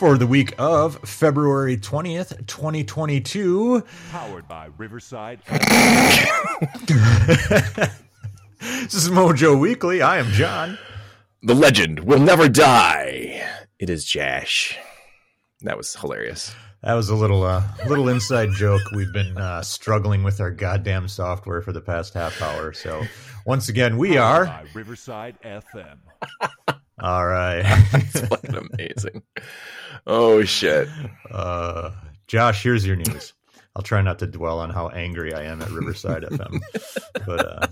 for the week of February 20th, 2022. Powered by Riverside. This is Mojo Weekly. I am John. The legend will never die. It is Jash. That was hilarious. That was a little uh, little inside joke. We've been uh, struggling with our goddamn software for the past half hour. So once again, we are By Riverside FM. all right. It's fucking amazing. Oh shit. Uh, Josh, here's your news. I'll try not to dwell on how angry I am at Riverside FM. But uh,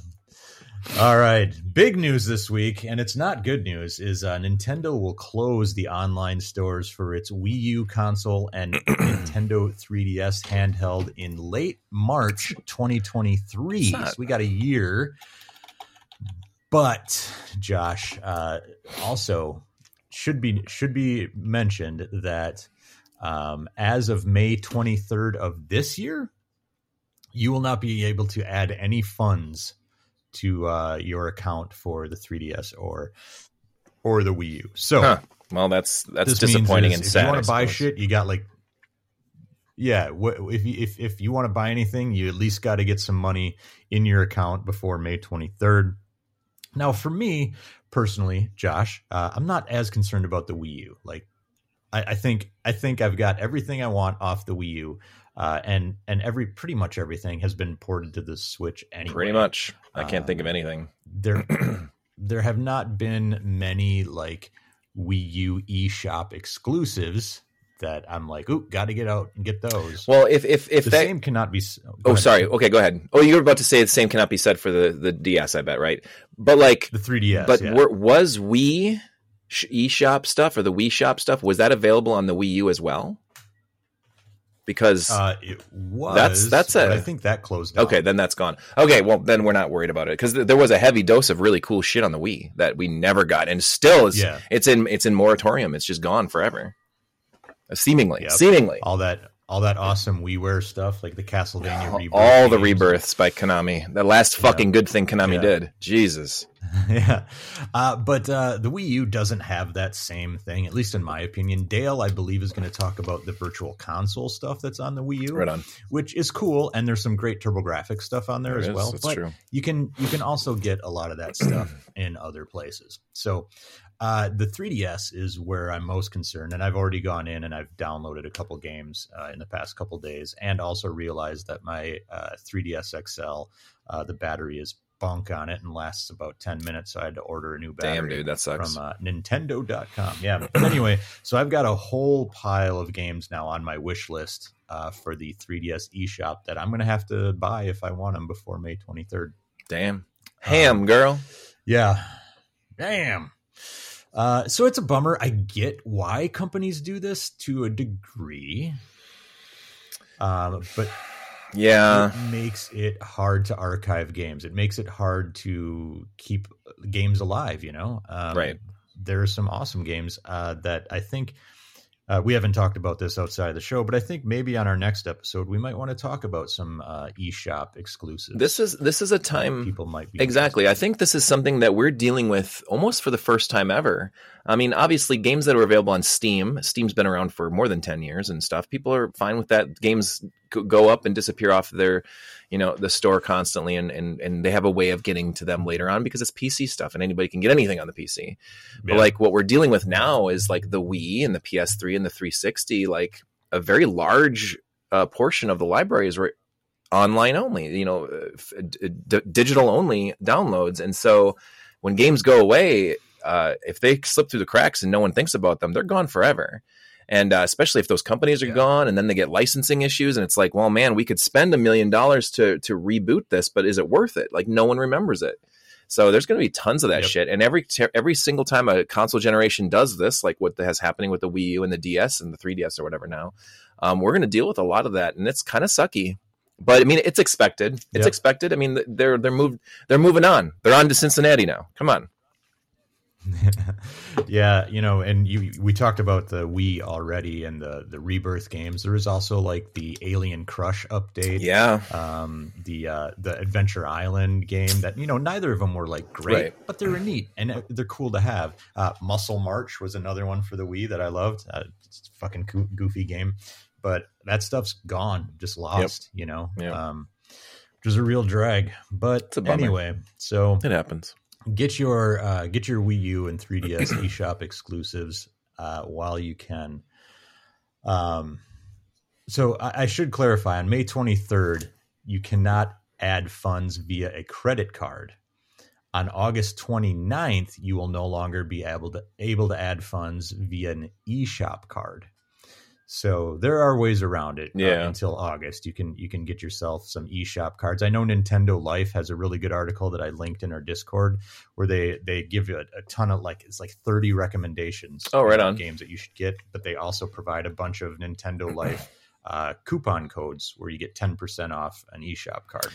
all right, big news this week, and it's not good news. Is uh, Nintendo will close the online stores for its Wii U console and Nintendo 3DS handheld in late March 2023. Not- So we got a year. But Josh, uh, also should be should be mentioned that um, as of May 23rd of this year, you will not be able to add any funds to uh, your account for the 3DS or or the Wii U. So Huh. Well, that's that's disappointing and if sad. you want to buy shit, you got like yeah. wh- If you, if if you want to buy anything, you at least got to get some money in your account before May 23rd. Now, for me personally, Josh, uh, I'm not as concerned about the Wii U. Like, I, I think I think I've got everything I want off the Wii U, uh, and and every pretty much everything has been ported to the Switch anyway. Pretty much. I can't Um, think of anything. There, there have not been many like Wii U eShop exclusives that I'm like, ooh, got to get out and get those. Well, if if if the that same cannot be. Oh, ahead. sorry. Okay, go ahead. Oh, you were about to say the same cannot be said for the the DS, I bet, right? But like The 3DS, but yeah. were, was Wii sh- eShop stuff or the Wii Shop stuff was that available on the Wii U as well? Because uh, it was. That's- that's a- I think that closed. down. okay, then that's gone. Okay, well then we're not worried about it because th- there was a heavy dose of really cool shit on the Wii that we never got, and still is Yeah. it's in it's in moratorium. It's just gone forever, seemingly, Yep. seemingly. all that all that awesome WiiWare stuff, like the Castlevania rebirth All the rebirths by Konami. The last fucking good thing Konami Yeah. did. Jesus. yeah, uh, but uh, the Wii U doesn't have that same thing, at least in my opinion. Dale, I believe, is going to talk about the Virtual Console stuff that's on the Wii U, Right on. which is cool, and there's some great TurboGrafx stuff on there There as is, well. that's but true. you can you can also get a lot of that stuff in other places. So uh, the 3DS is where I'm most concerned, and I've already gone in and I've downloaded a couple games uh, in the past couple days, and also realized that my uh, 3DS XL, uh, the battery is bunk on it and lasts about 10 minutes, so I had to order a new battery Damn, dude, that sucks. from uh, Nintendo.com. Yeah, but anyway, so I've got a whole pile of games now on my wish list uh, for the 3DS eShop that I'm going to have to buy if I want them before May 23rd. Damn. Ham, girl. Yeah. Damn. Uh, so it's a bummer. I get why companies do this to a degree, um, but Yeah. it makes it hard to archive games. It makes it hard to keep games alive. You know, um, Right. There are some awesome games uh, that I think uh, we haven't talked about this outside the show, but I think maybe on our next episode we might want to talk about some uh, eShop exclusives. This is this is a time people might be Exactly. I think this is something that we're dealing with almost for the first time ever. I mean, obviously, games that are available on Steam, Steam's been around for more than 10 years and stuff. People are fine with that. Games go- go up and disappear off their, you know, the store constantly, and, and, and they have a way of getting to them later on because it's PC stuff and anybody can get anything on the PC. But like what we're dealing with now is like the Wii and the PS3 and the 360, like a very large uh, portion of the library is re- online only, you know, f- d- d- digital only downloads. And so when games go away, uh, if they slip through the cracks and no one thinks about them, they're gone forever. And uh, especially if those companies are Yeah. gone, and then they get licensing issues, and it's like, well, man, we could spend a million dollars to to reboot this, but is it worth it? Like, no one remembers it. So there's going to be tons of that Yep. shit, and every every single time a console generation does this, like what has happening with the Wii U and the DS and the 3DS or whatever now, um, we're going to deal with a lot of that, and it's kind of sucky. But I mean, it's expected. It's Yep. expected. I mean, they're they're moved. They're moving on. They're on to Cincinnati now. Come on. yeah, you know, and you we talked about the Wii already and the the Rebirth games. There was also like the Alien Crush update. Yeah. Um, the uh, the Adventure Island game that you know neither of them were like great, Right. but they were neat and they're cool to have. Uh, Muscle March was another one for the Wii that I loved. Uh, it's a fucking goofy game, but that stuff's gone, just lost. You know, Yep. um, which was a real drag. But It's a bummer. anyway, so It happens. Get your uh, get your Wii U and 3DS eShop exclusives uh, while you can. Um, so I, I should clarify on May 23rd, you cannot add funds via a credit card. On August 29th, you will no longer be able to able to add funds via an eShop card. So there are ways around it. uh, Yeah. until August, you can you can get yourself some eShop cards. I know Nintendo Life has a really good article that I linked in our Discord where they they give you a, a ton of like it's like thirty recommendations. Oh, right on. games that you should get, but they also provide a bunch of Nintendo Life uh, coupon codes where you get ten percent off an eShop card.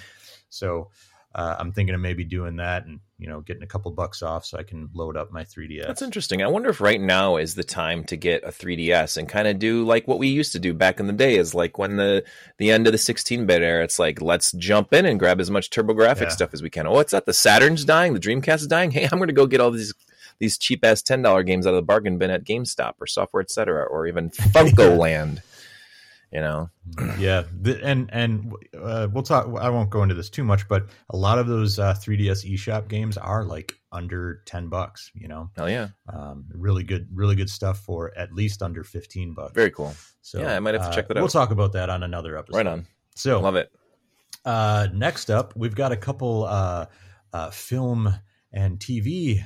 So. Uh, I'm thinking of maybe doing that and you know getting a couple bucks off so I can load up my 3ds. That's interesting. I wonder if right now is the time to get a 3DS and kind of do like what we used to do back in the day is like when the the end of the 16-bit era it's like let's jump in and grab as much TurboGrafx Yeah. stuff as we can. Oh, what's that? The Saturn's dying, the Dreamcast is dying. Hey, I'm going to go get all these these cheap ass $10 games out of the bargain bin at GameStop or Software Etc. or even Funcoland. You know. yeah and and uh, we'll talk i won't go into this too much but a lot of those uh, 3ds eShop games are like under 10 bucks you know Hell yeah. um, really good really good stuff for at least under 15 bucks Very cool. so yeah, I might have to uh, check that out. we'll talk about that on another episode Right on. so Love it. uh, next up we've got a couple uh, uh, film and tv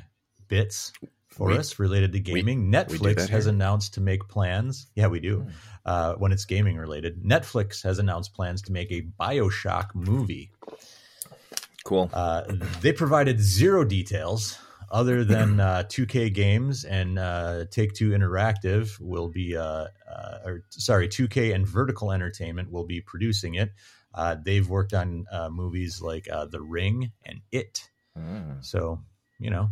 bits for We- us related to gaming do netflix that has announced to make plans yeah we do Hmm. uh, when it's gaming related netflix has announced plans to make a bioshock movie Cool. uh, they provided zero details other than uh, 2K Games and uh, Take Two Interactive will be, uh, uh, or sorry, 2K and Vertical Entertainment will be producing it. Uh, they've worked on uh, movies like uh, The Ring and It, Mm. so you know,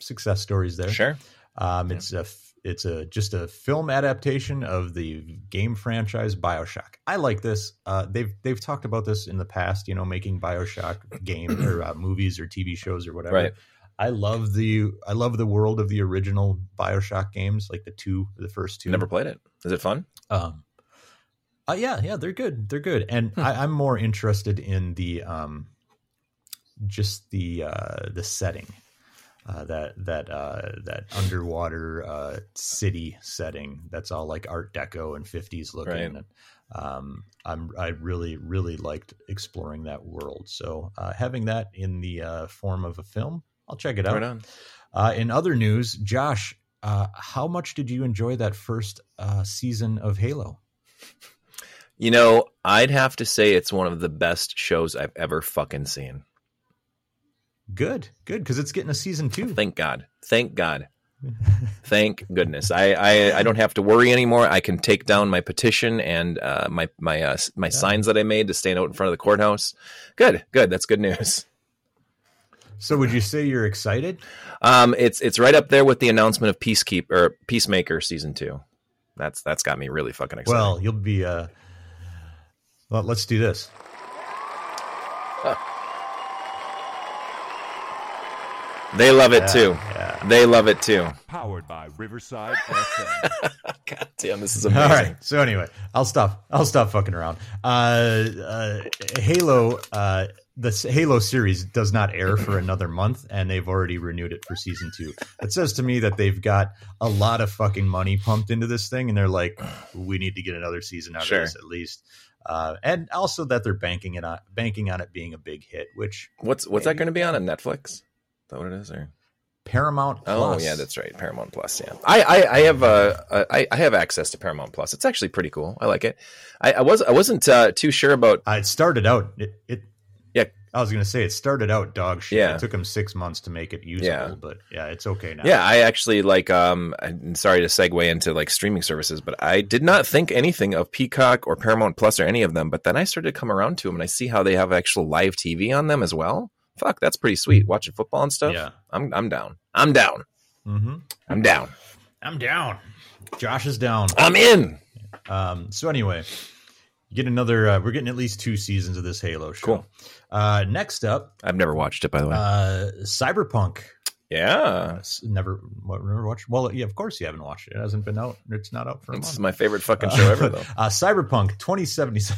success stories there. Sure. Um, it's a f- it's a just a film adaptation of the game franchise Bioshock. I like this. Uh, they've they've talked about this in the past. You know, making Bioshock game or uh, movies or TV shows or whatever. Right. I love the I love the world of the original Bioshock games, like the two, the first two. Never played it. Is it fun? Um, uh, yeah, yeah, they're good. They're good, and Hmm. I, I'm more interested in the um, just the uh, the setting. Uh, that that uh, that underwater uh, city setting that's all like Art Deco and 50s looking. Right. And, um, I'm I really really liked exploring that world. So uh, having that in the uh, form of a film, I'll check it out. Right on. Uh, in other news, Josh, uh, how much did you enjoy that first uh, season of Halo? You know, I'd have to say it's one of the best shows I've ever fucking seen. Good, good, because it's getting a season two. Thank God. Thank God. Thank goodness. I, I I don't have to worry anymore. I can take down my petition and uh, my my uh, my signs that I made to stand out in front of the courthouse. Good, good. That's good news. So, would you say you're excited? Um, it's it's right up there with the announcement of Peacekeeper or Peacemaker season two. That's that's got me really fucking excited. Well, you'll be. Uh, well, let's do this. They love it too. Yeah. They love it too. Powered by Riverside FM. God damn, this is All amazing. All right. So anyway, I'll stop. I'll stop fucking around. Uh, uh, Halo. Uh, the Halo series does not air for another month, and they've already renewed it for season two. It says to me that they've got a lot of fucking money pumped into this thing, and they're like, "We need to get another season out Sure. of this at least." Uh, and also that they're banking it on banking on it being a big hit, which What's what's that going to be on? On Netflix? Is that what it is? Or Paramount. oh yeah, that's right. Paramount Plus. Yeah, I I, I have uh, uh, I I have access to Paramount Plus. It's actually pretty cool. I like it. I, I was I wasn't uh, too sure about. Uh, it started out. It, it. Yeah. I was gonna say it started out dog shit. Yeah. It took them six months to make it usable, Yeah. but yeah, it's okay now. Yeah, I actually like. Um, I'm sorry to segue into like streaming services, but I did not think anything of Peacock or Paramount Plus or any of them. But then I started to come around to them, and I see how they have actual live TV on them as well. Fuck, that's pretty sweet. Watching football and stuff. Yeah. I'm I'm down. I'm down. Mm-hmm. I'm down. I'm down. Josh is down. I'm in. Um, so anyway, you get another. Uh, we're getting at least two seasons of this Halo show. Cool. Uh, next up, I've never watched it, by the way. uh, Cyberpunk. yeah. Never, what, never watched. Well, yeah, of course you haven't watched it. It hasn't been out. It's not out for a This is my favorite fucking show ever, though. Uh, Cyberpunk 2077,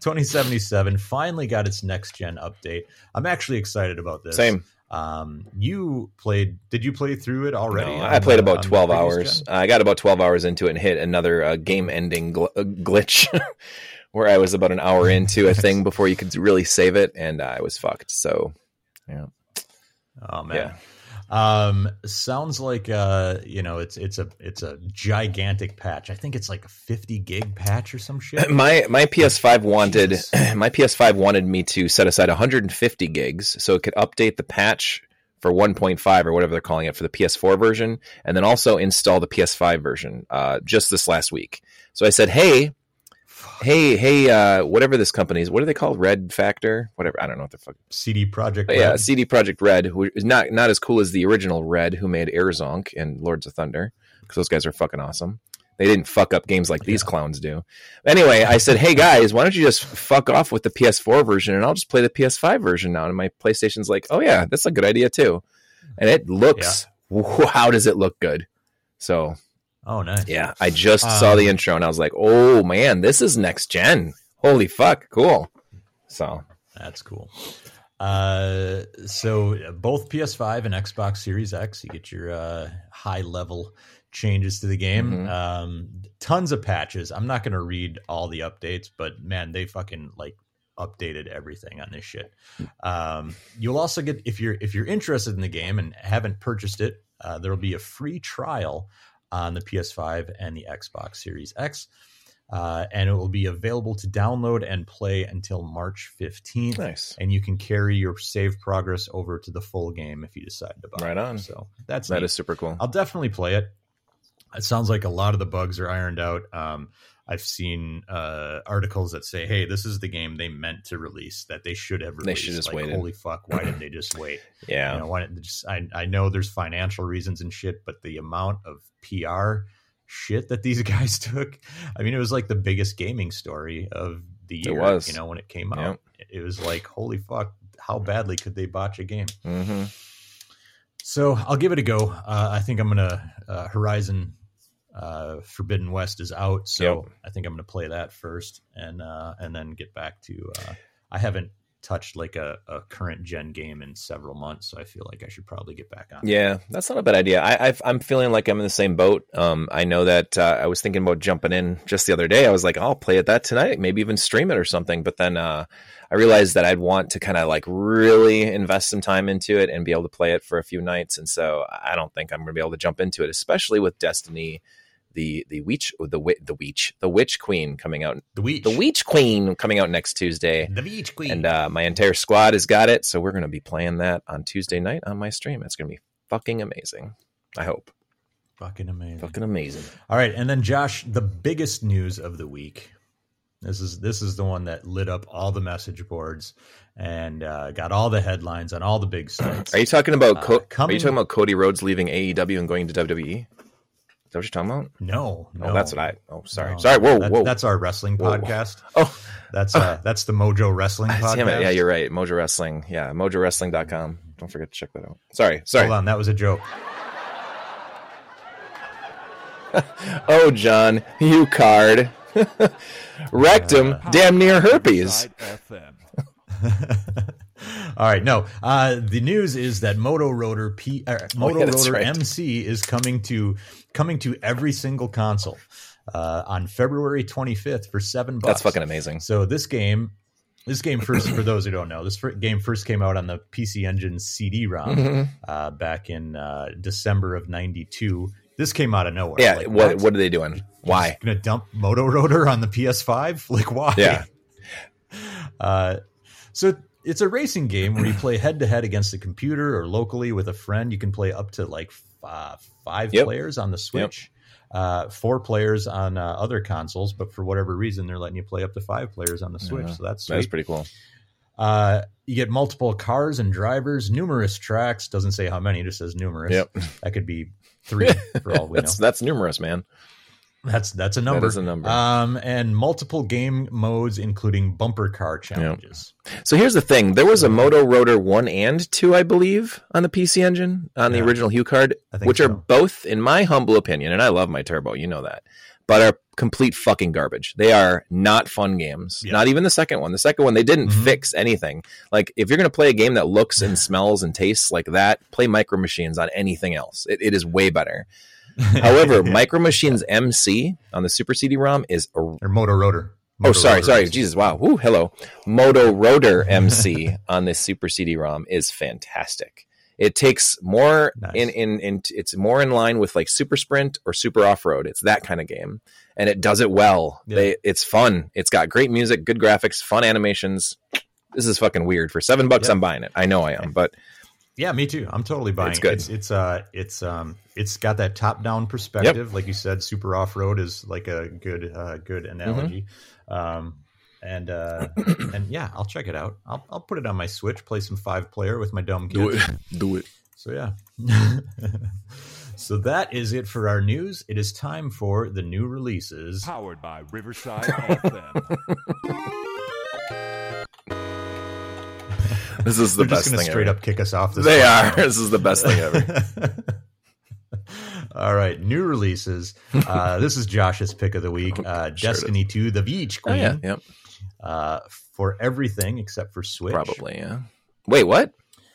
2077 finally got its next gen update. I'm actually excited about this. Same. Um, you played? Did you play through it already? No, I played the- about 12 hours. gen? I got about 12 hours into it and hit another uh, game ending gl- uh, glitch where I was about an hour into a thing before you could really save it and I was fucked. So, yeah. Oh man. Um, sounds like uh, you know, it's it's a it's a gigantic patch. I think it's like a 50 gig patch or some shit. my my PS5 wanted Jesus. my PS5 wanted me to set aside 150 gigs so it could update the patch for 1.5 or whatever they're calling it for the PS4 version, and then also install the PS5 version uh, just this last week. So I said, "Hey, hey, hey, uh, whatever this company is, what are they called? Red Factor, whatever. I don't know what the fuck. CD Projekt. But yeah, CD Projekt Red, who is not not as cool as the original Red, who made Air Zonk and Lords of Thunder, because those guys are fucking awesome. They didn't fuck up games like these clowns do. Anyway, I said, "Hey guys, why don't you just fuck off with the PS4 version, and I'll just play the PS5 version now." And my PlayStation's like, "Oh yeah, that's a good idea too," and it looks. How does it look good? So Oh, nice. yeah, I just saw Um, the intro and I was like, "Oh man, this is next gen! Holy fuck, cool!" So That's cool. Uh, so both PS5 and Xbox Series X, you get your uh, high level changes to the game. Mhm. Um, tons of patches. I'm not going to read all the updates, but man, they fucking like updated everything on this shit. Um, you'll also get if you're if you're interested in the game and haven't purchased it, uh, there will be a free trial on the PS5 and the Xbox Series X. Uh, and it will be available to download and play until March 15th nice. and you can carry your save progress over to the full game if you decide to buy Right it. on. So that's That is super cool. I'll definitely play it. It sounds like a lot of the bugs are ironed out. Um, I've seen uh, articles that say, "Hey, this is the game they meant to release. That they should have released." They should just like, waited. Holy fuck! Why didn't they just wait? Yeah. You know, why didn't they just? I I know there's financial reasons and shit, but the amount of PR shit that these guys took. I mean, it was like the biggest gaming story of the It year. was. You know, when it came out, it was like, holy fuck! How badly could they botch a game? hmm So I'll give it a go. Uh, I think I'm gonna uh, Horizon uh, Forbidden West is out, so Yep. I think I'm gonna play that first, and uh, and then get back to. Uh, I haven't touched like a, a current gen game in several months, so I feel like I should probably get back on. Yeah, that's not a bad idea. I, I've, I'm feeling like I'm in the same boat. Um, I know that uh, I was thinking about jumping in just the other day. I was like, I'll play it that tonight, maybe even stream it or something. But then uh, I realized that I'd want to kind of like really invest some time into it and be able to play it for a few nights. And so I don't think I'm going to be able to jump into it, especially with Destiny, the the witch, the the witch, the witch queen coming out, The Weech, the witch queen coming out next Tuesday. the Weech Queen, And uh, my entire squad has got it, so we're going to be playing that on Tuesday night on my stream. It's going to be fucking amazing. I hope. fucking amazing. Fucking amazing. All right, and then Josh, the biggest news of the week. This is this is the one that lit up all the message boards and uh, got all the headlines on all the big sites. Are you talking about Uh, Co- Are you talking about Cody Rhodes leaving AEW and going to WWE? Is that what you're talking about? No, no, Oh, that's what I. Oh, sorry, no. sorry. Whoa, That- whoa. That's our wrestling Whoa. podcast. oh, That's uh, that's the Mojo Wrestling podcast. damn it. Yeah, you're right. Mojo Wrestling. Yeah, Mojo MojoWrestling.com. Don't forget to check that out. Sorry, sorry. Hold on, that was a joke. Oh, John, you card. Rectum, damn near herpes. All right, no. Uh, the news is that Moto Roader P, uh, Moto Oh, yeah, Roader right. MC is coming to coming to every single console uh, on February 25th for seven bucks. That's fucking amazing. So this game, this game first for those who don't know, this game first came out on the PC Engine CD-ROM Mhm. uh, back in uh, December of '92. This came out of nowhere. Yeah, Like, what, what are they doing? Why? Gonna dump Moto Roader on the PS5? Like why? Yeah. Uh, so it's a racing game where you play head to head against a computer or locally with a friend. You can play up to like uh, five Yep. players on the Switch, uh, four players on uh, other consoles. But for whatever reason, they're letting you play up to five players on the Switch. Yeah. So that's That's pretty cool. Uh, you get multiple cars and drivers, numerous tracks. Doesn't say how many, it just says numerous. Yep. That could be three for all we know. That's that's numerous, man. That's that's a number. That is a number. Um, and multiple game modes, including bumper car challenges. So here's the thing: there was a Moto Roader one and two, I believe, on the PC Engine on the Yeah. original HuCard, which are both, in my humble opinion, and I love my Turbo, you know that, but are complete fucking garbage. They are not fun games. Yeah. Not even the second one. The second one, they didn't Mhm. fix anything. Like if you're going to play a game that looks and smells and tastes like that, play Micro Machines on anything else. It, it is way better. However, Yeah. Micro Machines MC on the Super CD-ROM is a or Moto Roader. Oh, sorry, Roader sorry. is- Jesus, wow. Woo, hello. Moto Roader MC on this Super CD-ROM is fantastic. It takes more Nice. in, in in it's more in line with like Super Sprint or Super Off Road. It's that kind of game, and it does it well. Yeah. They it's fun. It's got great music, good graphics, fun animations. This is fucking weird. For seven bucks, Yeah. I'm buying it. I know I am, but Yeah, me too. I'm totally buying It's good. It's it's uh it's um it's got that top down perspective, like you said. Super off road is like a good uh good analogy. Mm-hmm. Um and uh and yeah, I'll check it out. I'll I'll put it on my Switch, play some five player with my dumb kids. Do it. Do it. So yeah. so that is it for our news. It is time for the new releases. Powered by Riverside FM. This is the They're just best gonna thing straight ever. up kick us off this They are. This is the best thing ever. All right, new releases. Uh, this is Josh's pick of the week. Uh, Sure. Destiny 2, The Beach Oh Queen, yeah, yep. uh, for everything except for Switch. Probably, yeah. Wait, what?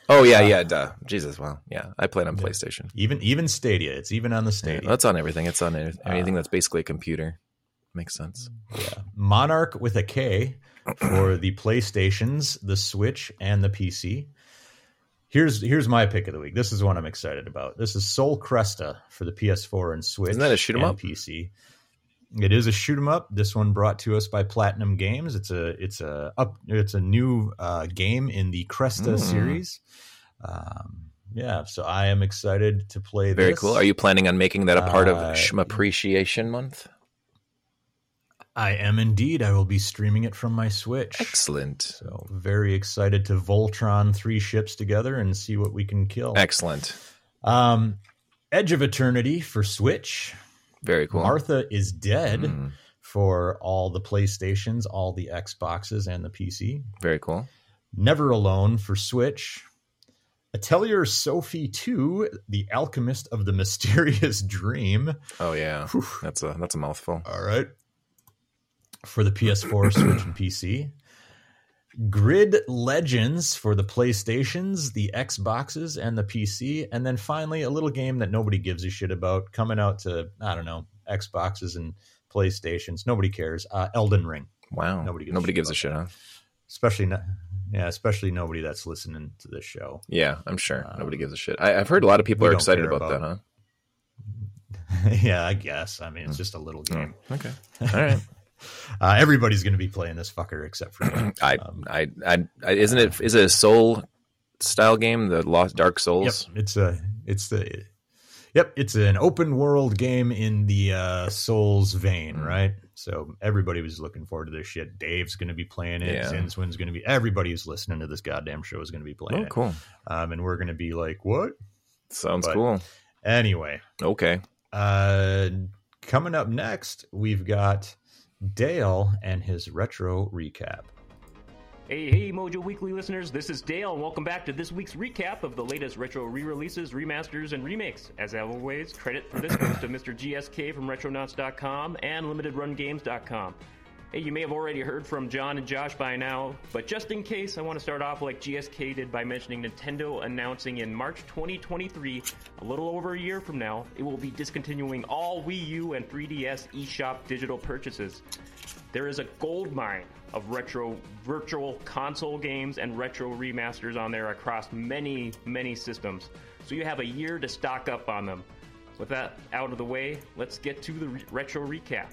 Oh yeah, yeah, duh. Jesus, well, yeah. I played on PlayStation. Even even Stadia. It's even on the Yeah, Stadia. that's on everything. It's on anything Uh, that's basically a computer. Makes sense. Yeah. Monarch with a K for the PlayStations, the Switch, and the PC. Here's here's my pick of the week. This is one I'm excited about. This is Soul Cresta for the PS4 and Switch. Isn't that a shoot 'em and up? PC. It is a shoot 'em up. This one brought to us by Platinum Games. It's a it's a up it's a new uh, game in the Cresta Mm. series. Um, yeah, so I am excited to play. Very this. cool. Are you planning on making that a part of Uh, Shma Appreciation Month? I am indeed. I will be streaming it from my Switch. Excellent. So very excited to Voltron three ships together and see what we can kill. Excellent. Um, Edge of Eternity for Switch. Very cool. Martha is dead Mm, for all the PlayStations, all the Xboxes, and the PC. very cool. Never Alone for Switch. Atelier Sophie 2, The Alchemist of the Mysterious Dream. Oh yeah, that's a that's a mouthful. All right. For the PS4, Switch, and PC. Grid Legends for the PlayStations, the Xboxes, and the PC. And then finally, a little game that nobody gives a shit about coming out to, I don't know, Xboxes and PlayStations. Nobody cares. Uh, Elden Ring. Wow. Nobody Nobody gives gives, a shit a shit, huh? Especially, not, yeah, especially nobody that's listening to this show. Yeah, I'm sure. Um, Nobody gives a shit. I, I've heard a lot of people are excited about, about- that, huh? yeah, I guess. I mean, it's just a little game. Okay. All right. Uh, everybody's going to be playing this fucker except for me. I, Um, I, I, I, isn't it? Is it a Soul style game? The Lost Dark Yep, Souls. it's a it's the yep, it's an open world game in the uh, Souls vein, Mm. right? So everybody was looking forward to this shit. Dave's going to be playing it. Yeah. Zinswin's going to be. Everybody who's listening to this goddamn show is going to be playing Oh, it. cool. Um, and we're going to be like, what? Sounds But- cool. Anyway, Okay. uh, coming up next, we've got Dale and his retro recap. Hey, hey, Mojo Weekly listeners, this is Dale, and welcome back to this week's recap of the latest retro re releases, remasters, and remakes. As always, credit for this goes to Mr. GSK from Retronauts.com and LimitedRunGames.com. Hey, you may have already heard from John and Josh by now, but just in case, I want to start off like GSK did by mentioning Nintendo announcing in March 2023, a little over a year from now, it will be discontinuing all Wii U and 3DS eShop digital purchases. There is a gold mine of retro virtual console games and retro remasters on there across many, many systems. So you have a year to stock up on them. With that out of the way, let's get to the re- retro recap.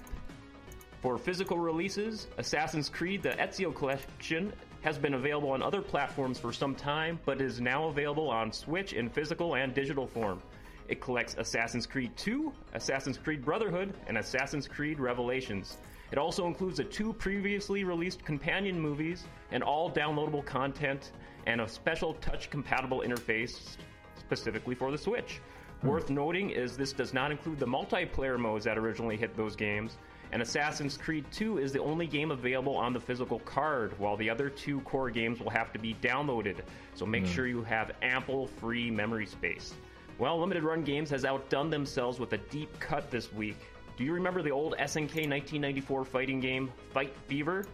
For physical releases, Assassin's Creed the Ezio Collection has been available on other platforms for some time, but is now available on Switch in physical and digital form. It collects Assassin's Creed 2, Assassin's Creed Brotherhood, and Assassin's Creed Revelations. It also includes the two previously released companion movies and all downloadable content and a special touch compatible interface specifically for the Switch. Hmm. Worth noting is this does not include the multiplayer modes that originally hit those games, and Assassin's Creed 2 is the only game available on the physical card, while the other two core games will have to be downloaded. So make hmm. sure you have ample free memory space. Well, Limited Run Games has outdone themselves with a deep cut this week. Do you remember the old SNK 1994 fighting game, Fight Fever?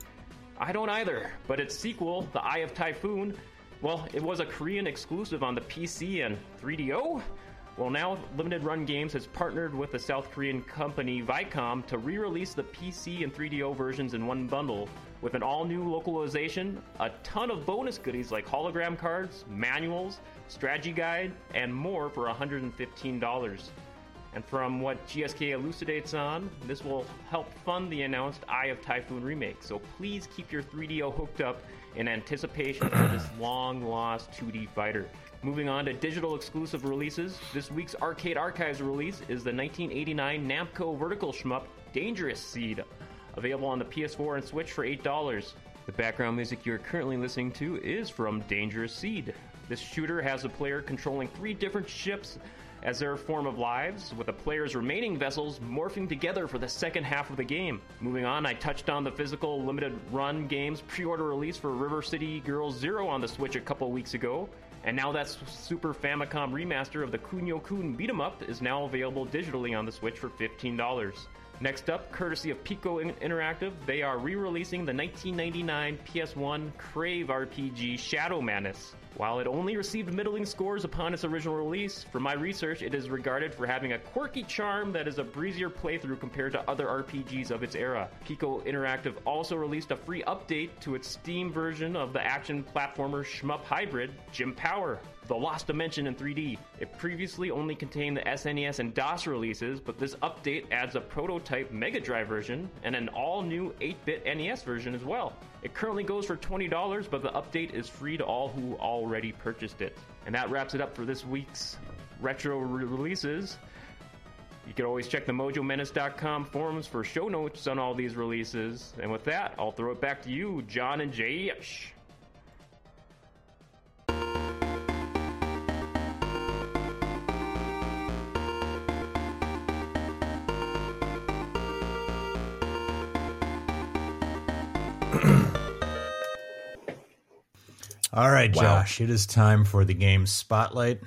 I don't either, but its sequel, The Eye of Typhoon, well, it was a Korean exclusive on the PC and 3DO. Well, now Limited Run Games has partnered with the South Korean company Vicom to re release the PC and 3DO versions in one bundle with an all new localization, a ton of bonus goodies like hologram cards, manuals, strategy guide, and more for $115. And from what GSK elucidates on, this will help fund the announced Eye of Typhoon remake. So please keep your 3DO hooked up in anticipation for this long lost 2D fighter. Moving on to digital exclusive releases, this week's Arcade Archives release is the 1989 Namco vertical shmup Dangerous Seed, available on the PS4 and Switch for $8. The background music you're currently listening to is from Dangerous Seed. This shooter has a player controlling three different ships as their form of lives, with the player's remaining vessels morphing together for the second half of the game. Moving on, I touched on the physical limited run game's pre order release for River City Girls Zero on the Switch a couple weeks ago. And now that Super Famicom remaster of the Kunio Kun beat 'em up is now available digitally on the Switch for $15. Next up, courtesy of Piko Interactive, they are re releasing the 1999 PS1 Crave RPG Shadow Madness. While it only received middling scores upon its original release, from my research, it is regarded for having a quirky charm that is a breezier playthrough compared to other RPGs of its era. Piko Interactive also released a free update to its Steam version of the action platformer shmup hybrid, Jim Power. The Lost Dimension in 3D. It previously only contained the SNES and DOS releases, but this update adds a prototype Mega Drive version and an all new 8 bit NES version as well. It currently goes for $20, but the update is free to all who already purchased it. And that wraps it up for this week's retro re- releases. You can always check the MojoMenace.com forums for show notes on all these releases. And with that, I'll throw it back to you, John and Jay. All right, Wow. Josh, it is time for the game Spotlight.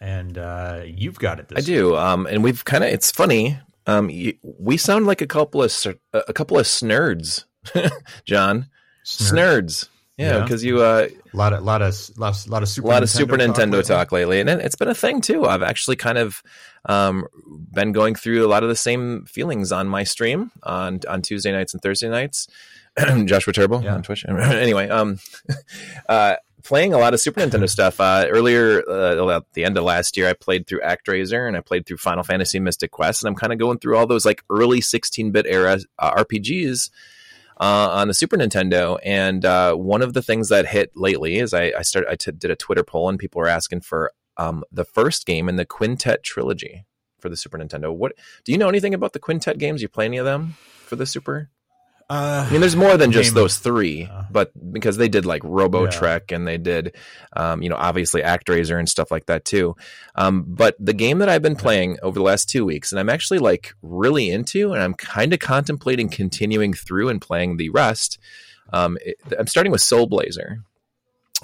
And uh, you've got it this I do. Um, and we've kind of, it's funny. Um, we sound like a couple of, a couple of snurds, John. Snurds. Yeah, Yeah. because you, uh, A lot of, lot of, lot of, lot of Super a lot Nintendo of Super Nintendo lately. talk lately, and it- it's been a thing too. I've actually kind of um, been going through a lot of the same feelings on my stream on on Tuesday nights and Thursday nights. Joshua Turbo Yeah. on Twitch. anyway, um, uh, playing a lot of Super Nintendo stuff. Uh, earlier, uh, at the end of last year, I played through ActRaiser and I played through Final Fantasy Mystic Quest, and I'm kind of going through all those like early 16-bit era uh, RPGs uh, on the Super Nintendo. And uh, one of the things that hit lately is I, I started I t- did a Twitter poll and people were asking for um, the first game in the Quintet trilogy for the Super Nintendo. What do you know anything about the Quintet games? You play any of them for the Super? Uh, I mean, there's more than just those three, uh, but because they did like Robotrek and they did, um, you know, obviously ActRaiser and stuff like that too. Um, but the game that I've been playing over the last two weeks, and I'm actually like really into, and I'm kind of contemplating continuing through and playing the rest. Um, it, I'm starting with Soul Blazer.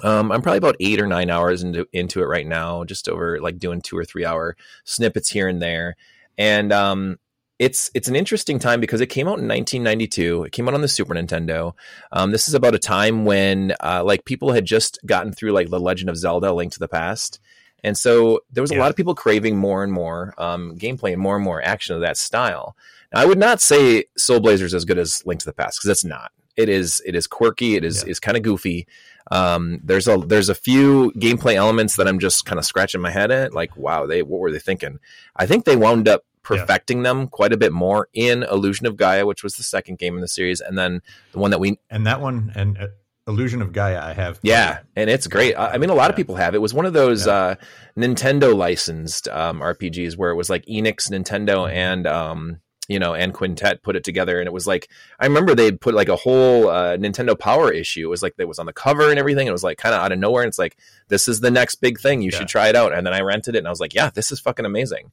Um, I'm probably about eight or nine hours into into it right now, just over like doing two or three hour snippets here and there, and um, it's it's an interesting time because it came out in 1992. It came out on the Super Nintendo. Um, this is about a time when uh, like people had just gotten through like the Legend of Zelda: Link to the Past, and so there was a lot of people craving more and more um, gameplay and more and more action of that style. Now, I would not say Soul Blazer is as good as Link to the Past because it's not. It is it is quirky. It is Yeah. is kind of goofy. Um, there's a there's a few gameplay elements that I'm just kind of scratching my head at. Like, wow, they what were they thinking? I think they wound up perfecting them quite a bit more in Illusion of Gaia, which was the second game in the series, and then the one that we and that one and uh, Illusion of Gaia, I have. yeah, and it's great. I, I mean, a lot of people have. It was one of those Yeah. uh, Nintendo licensed um, RPGs where it was like Enix, Nintendo, and um, you know, and Quintet put it together, and it was like I remember they'd put like a whole uh, Nintendo Power issue. It was like it was on the cover and everything. It was like kind of out of nowhere, and it's like this is the next big thing. You Yeah. should try it out. And then I rented it, and I was like, yeah, this is fucking amazing.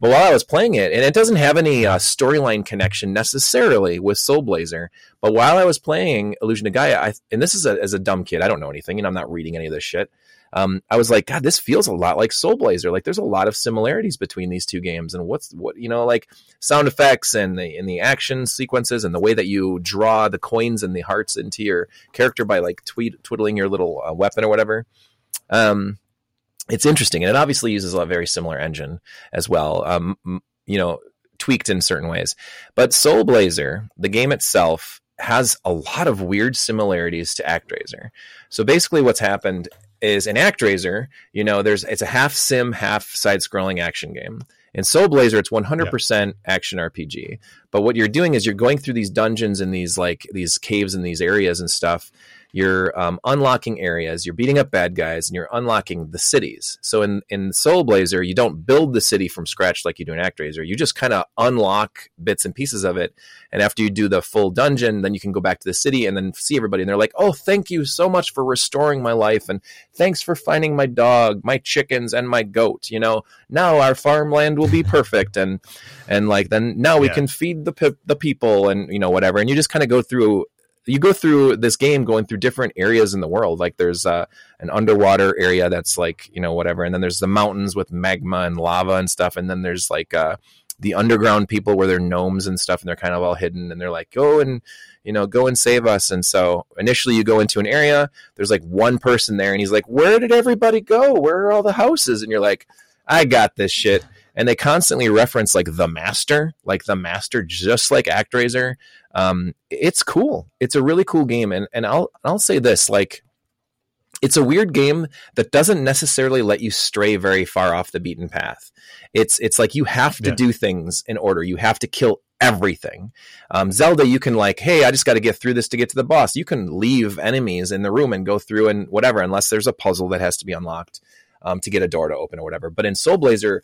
But while I was playing it, and it doesn't have any uh, storyline connection necessarily with Soul Blazer, but while I was playing Illusion of Gaia, I, and this is a, as a dumb kid, I don't know anything, and I'm not reading any of this shit. Um, I was like, God, this feels a lot like Soul Blazer. Like, there's a lot of similarities between these two games, and what's what you know, like sound effects and the the action sequences and the way that you draw the coins and the hearts into your character by like tweet, twiddling your little uh, weapon or whatever. Um, it's interesting, and it obviously uses a very similar engine as well. Um, you know, tweaked in certain ways, but Soul Blazer, the game itself, has a lot of weird similarities to ActRaiser. So basically, what's happened is in ActRaiser, you know, there's it's a half sim, half side-scrolling action game. In Soul Blazer, it's 100% action RPG. But what you're doing is you're going through these dungeons and these like these caves and these areas and stuff. You're um, unlocking areas. You're beating up bad guys, and you're unlocking the cities. So in in Soul Blazer, you don't build the city from scratch like you do in ActRaiser. You just kind of unlock bits and pieces of it. And after you do the full dungeon, then you can go back to the city and then see everybody. And they're like, "Oh, thank you so much for restoring my life, and thanks for finding my dog, my chickens, and my goat. You know, now our farmland will be perfect, and and like then now we Yeah. can feed the pe- the people, and you know whatever. And you just kind of go through. You go through this game going through different areas in the world. Like there's uh, an underwater area that's like you know whatever, and then there's the mountains with magma and lava and stuff, and then there's like uh, the underground people where they're gnomes and stuff, and they're kind of all hidden, and they're like go and you know go and save us. And so initially you go into an area, there's like one person there, and he's like, where did everybody go? Where are all the houses? And you're like, I got this shit. And they constantly reference like the master, like the master, just like ActRaiser. Um, it's cool. It's a really cool game, and and I'll I'll say this like it's a weird game that doesn't necessarily let you stray very far off the beaten path. It's it's like you have to Yeah. do things in order. You have to kill everything. Um, Zelda, you can like, hey, I just got to get through this to get to the boss. You can leave enemies in the room and go through and whatever, unless there's a puzzle that has to be unlocked um, to get a door to open or whatever. But in Soul Blazer,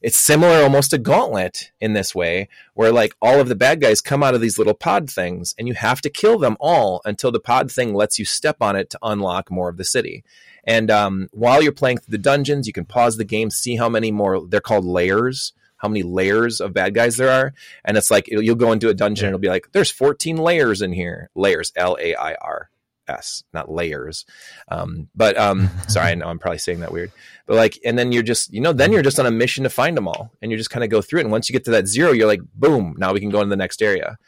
it's similar almost to Gauntlet in this way, where like all of the bad guys come out of these little pod things, and you have to kill them all until the pod thing lets you step on it to unlock more of the city. And um, while you're playing through the dungeons, you can pause the game, see how many more they're called layers, how many layers of bad guys there are, and it's like you'll go into a dungeon, and it'll be like there's 14 layers in here, layers, L A I R S, not layers. Um, but um, sorry, I know I'm probably saying that weird, but like, and then you're just, you know, then you're just on a mission to find them all, and you just kind of go through it. And once you get to that zero, you're like, boom, now we can go into the next area.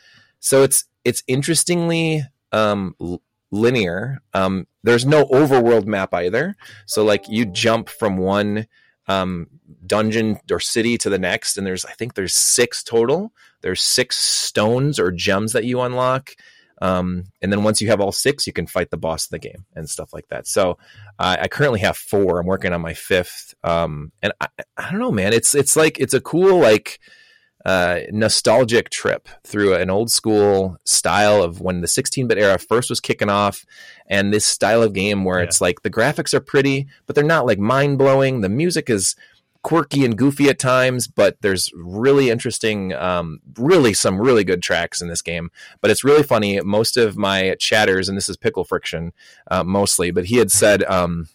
So it's it's interestingly um, l- linear. Um, there's no overworld map either. So like you jump from one um, dungeon or city to the next, and there's I think there's six total. There's six stones or gems that you unlock. Um, and then once you have all six, you can fight the boss of the game and stuff like that. So uh, I currently have four. I'm working on my fifth. Um, and I, I don't know, man. It's it's like it's a cool like uh, nostalgic trip through an old school style of when the 16-bit era first was kicking off, and this style of game where Yeah. it's like the graphics are pretty, but they're not like mind blowing. The music is quirky and goofy at times, but there's really interesting, um, really some really good tracks in this game. But it's really funny. Most of my chatters, and this is pickle friction uh, mostly, but he had said, um,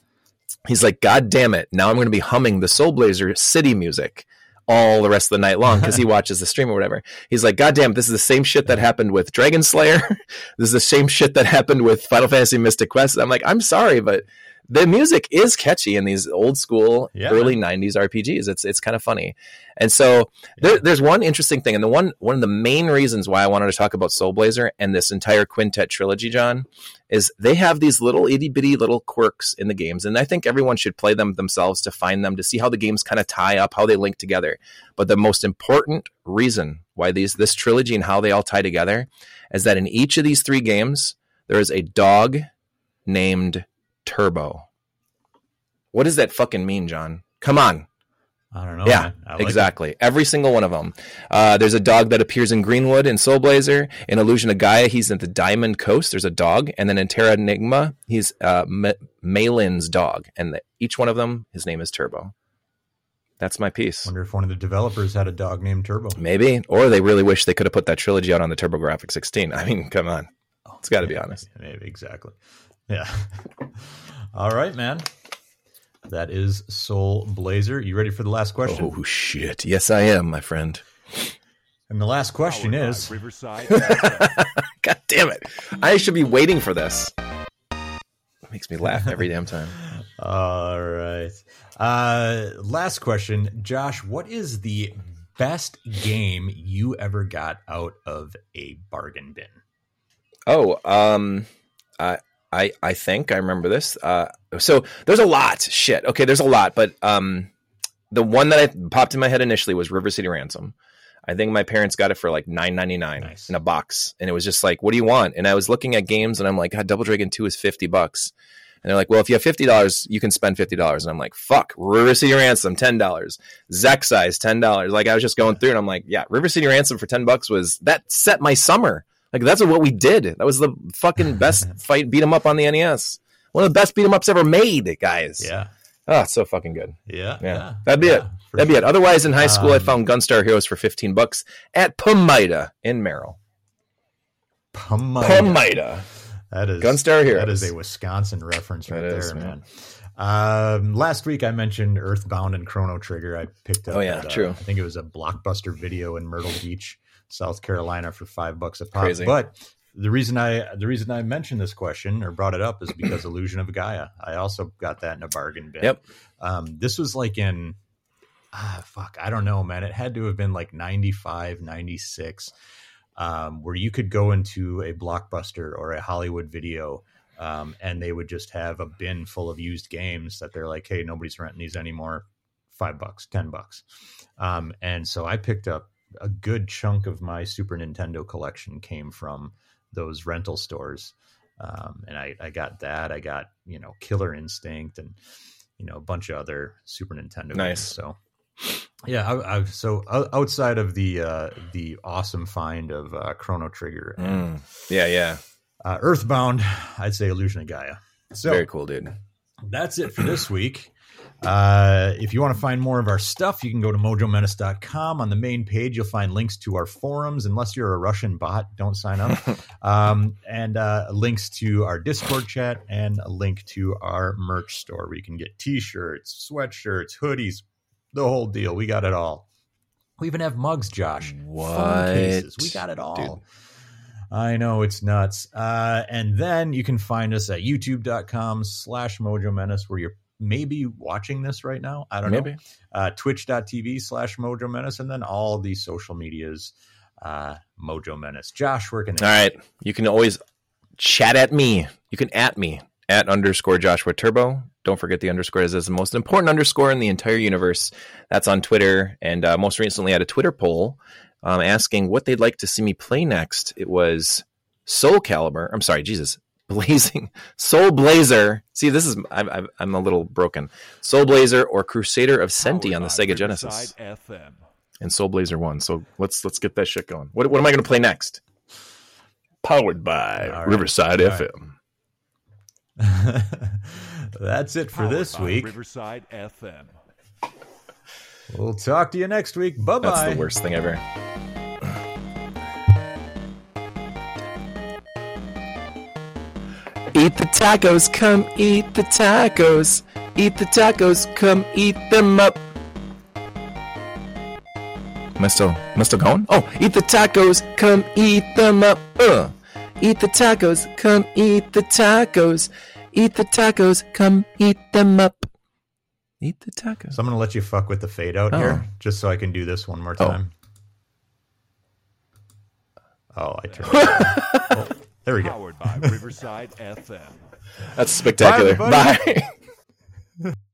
he's like, God damn it! Now I'm going to be humming the Soul Blazer city music all the rest of the night long because he watches the stream or whatever. He's like, God damn, this is the same shit that happened with Dragon Slayer. this is the same shit that happened with Final Fantasy Mystic Quest. I'm like, I'm sorry, but the music is catchy in these old school Yeah, early 90s RPGs. It's it's kind of funny. And so there, there's one interesting thing, and the one one of the main reasons why I wanted to talk about Soul Blazer and this entire Quintet trilogy, John, is they have these little itty bitty little quirks in the games, and I think everyone should play them themselves to find them to see how the games kind of tie up, how they link together. But the most important reason why these this trilogy and how they all tie together is that in each of these three games there is a dog named Turbo. What does that fucking mean, John? Come on. I don't know. Yeah, like it. exactly. Every single one of them. Uh, there's a dog that appears in Greenwood in Soul Blazer. In Illusion of Gaia, he's at the Diamond Coast. There's a dog, and then in Terranigma, he's uh, M- Malin's dog, and the, each one of them, his name is Turbo. That's my piece. Wonder if one of the developers had a dog named Turbo. Maybe, or they really wish they could have put that trilogy out on the TurboGrafx 16. I mean, come on, it's got to be honest. Maybe exactly. Yeah. All right, man. That is Soul Blazer. You ready for the last question? Oh shit! Yes, I am, my friend. And the last question Powered is Riverside God damn it! I should be waiting for this. It makes me laugh every damn time. All right. Uh last question, Josh, what is the best game you ever got out of a bargain bin? Oh, um, I I I think I remember this. Uh, so there's a lot. Shit. Okay, there's a lot, but um, the one that I popped in my head initially was River City Ransom. I think my parents got it for like nine ninety nine Nice. in a box, and it was just like, "What do you want?" And I was looking at games, and I'm like, "God, Double Dragon Two is fifty bucks." And they're like, "Well, if you have fifty dollars, you can spend fifty dollars." And I'm like, "Fuck, River City Ransom, ten dollars. Xexyz, ten dollars." Like I was just going through, and I'm like, "Yeah, River City Ransom for ten bucks was that set my summer." Like that's what we did. That was the fucking best fight beat 'em up on the NES. One of the best beat 'em ups ever made, guys. Yeah. Oh, it's so fucking good. Yeah. Yeah. That'd be yeah, it. That'd be it. Otherwise, in high school, I Um, found Gunstar Heroes for 15 bucks at Pamida in Merrill. Pamida. That is Gunstar Heroes. That is a Wisconsin reference right That is, there, man. man. Um, last week I mentioned Earthbound and Chrono Trigger. I picked up. Oh, yeah, at, uh, true. I think it was a blockbuster video in Myrtle Beach, South Carolina, for five bucks a pop. Crazy. But the reason I the reason I mentioned this question or brought it up is because Illusion of Gaia. I also got that in a bargain bin. Yep. Um, this was like in ah fuck I don't know man. It had to have been like 95, 96 um, where you could go into a blockbuster or a Hollywood video um, and they would just have a bin full of used games that they're like, hey, nobody's renting these anymore. Five bucks, ten bucks. Um, and so I picked up a good chunk of my Super Nintendo collection came from those rental stores. Um, and I, I got that. I got, you know, Killer Instinct and, you know, a bunch of other Super Nintendo Nice. games. So, yeah, I, I, so outside of the uh, the awesome find of uh, Chrono Trigger and Mm. Yeah, yeah. uh, Earthbound, I'd say Illusion of Gaia. So Very cool, dude. that's it for this week. Uh, if you want to find more of our stuff, you can go to mojomenace.com. On the main page, you'll find links to our forums. Unless you're a Russian bot, don't sign up. um, and uh, links to our Discord chat and a link to our merch store where you can get t shirts, sweatshirts, hoodies, the whole deal. We got it all. We even have mugs, Josh. What? cases. We got it all. I know it's nuts. Uh, and then you can find us at youtube.com slash mojo menace where you're maybe watching this right now. I don't Maybe. know. Uh, twitch.tv slash mojo menace and then all the social medias, uh, mojo menace. Josh, where can they All right. You can always chat at me. You can at me at underscore Joshua Turbo. Don't forget the underscore is the most important underscore in the entire universe. That's on Twitter. And uh, most recently, I had a Twitter poll um, asking what they'd like to see me play next. It was Soul Calibur. I'm sorry, Jesus. Blazing Soul Blazer. See, this is I'm, I'm, I'm a little broken. Soul Blazer or Crusader of Centy on the Sega Genesis, Riverside FM. and Soul Blazer one. So let's let's get that shit going. What what am I going to play next? Powered by All right. Riverside All right. FM. That's it for Powered this week. Riverside FM. We'll talk to you next week. Bye bye. That's the worst thing ever. Eat the tacos, come eat the tacos. Eat the tacos, come eat them up. Am I still, am I still going? Oh, eat the tacos, come eat them up. Uh. Eat the tacos, come eat the tacos. Eat the tacos, come eat them up. Eat the tacos. So I'm going to let you fuck with the fade out Oh. here just so I can do this one more Oh. time. Oh, I turned it on. Oh, there we go. Powered by Riverside FM. That's spectacular. Bye. Bye.